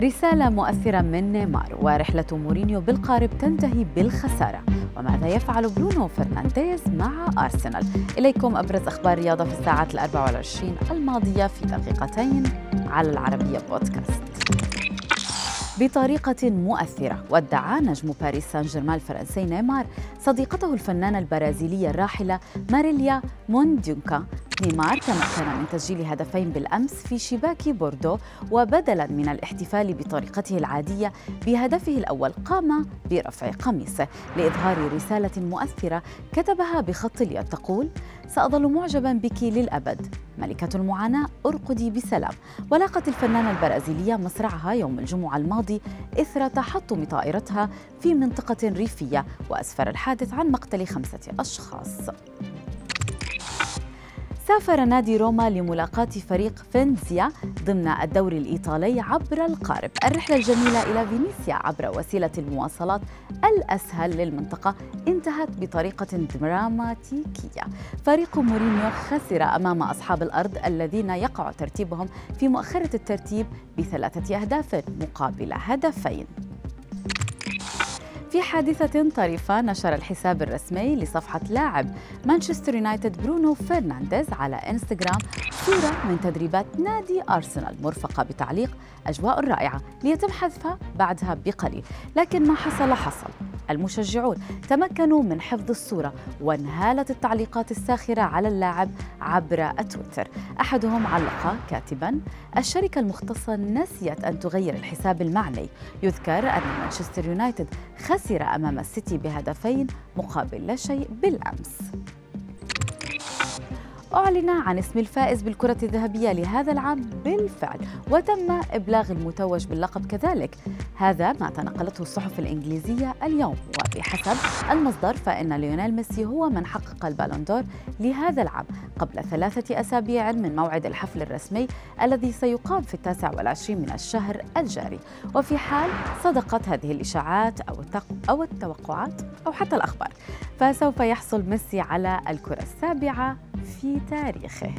رسالة مؤثرة من نيمار ورحلة مورينيو بالقارب تنتهي بالخسارة. وماذا يفعل برونو فرنانديز مع أرسنال؟ إليكم أبرز أخبار الرياضة في الساعات الأربع والعشرين الماضية في دقيقتين على العربية بودكاست. بطريقة مؤثرة ودع نجم باريس سان جيرمان الفرنسي نيمار صديقته الفنانة البرازيلية الراحلة ماريليا ميندونسا. نيمار تمكن من تسجيل هدفين بالأمس في شباك بوردو وبدلا من الاحتفال بطريقته العادية بهدفه الأول قام برفع قميصه. لإظهار رسالة مؤثرة كتبها بخط اليد تقول سأظل معجبا بك للأبد. ملكة المعاناة أرقدي بسلام. ولاقت الفنانة البرازيلية مصرعها يوم الجمعة الماضي إثر تحطم طائرتها في منطقة ريفية وأسفر الحادث عن مقتل خمسة أشخاص. سافر نادي روما لملاقاة فريق فينزيا ضمن الدوري الإيطالي عبر القارب. الرحلة الجميلة إلى فينيسيا عبر وسيلة المواصلات الأسهل للمنطقة انتهت بطريقة دراماتيكية. فريق مورينيو خسر أمام أصحاب الأرض الذين يقع ترتيبهم في مؤخرة الترتيب بثلاثة أهداف مقابل هدفين. في حادثة طريفة نشر الحساب الرسمي لصفحة لاعب مانشستر يونايتد برونو فرنانديز على إنستغرام صورة من تدريبات نادي أرسنال مرفقة بتعليق أجواء رائعة ليتم حذفها بعدها بقليل. لكن ما حصل حصل. المشجعون تمكنوا من حفظ الصورة وانهالت التعليقات الساخرة على اللاعب عبر تويتر. أحدهم علق كاتبا الشركة المختصة نسيت أن تغير الحساب المعني. يذكر أن مانشستر يونايتد خسر أمام السيتي بهدفين مقابل لا شيء بالأمس. أعلن عن اسم الفائز بالكرة الذهبية لهذا العام بالفعل وتم إبلاغ المتوج باللقب كذلك. هذا ما تنقلته الصحف الإنجليزية اليوم. وبحسب المصدر فإن ليونيل ميسي هو من حقق البالندور لهذا العام قبل ثلاثة أسابيع من موعد الحفل الرسمي الذي سيقام في التاسع والعشرين من الشهر الجاري. وفي حال صدقت هذه الإشاعات أو أو التوقعات أو حتى الأخبار فسوف يحصل ميسي على الكرة السابعة في تاريخه.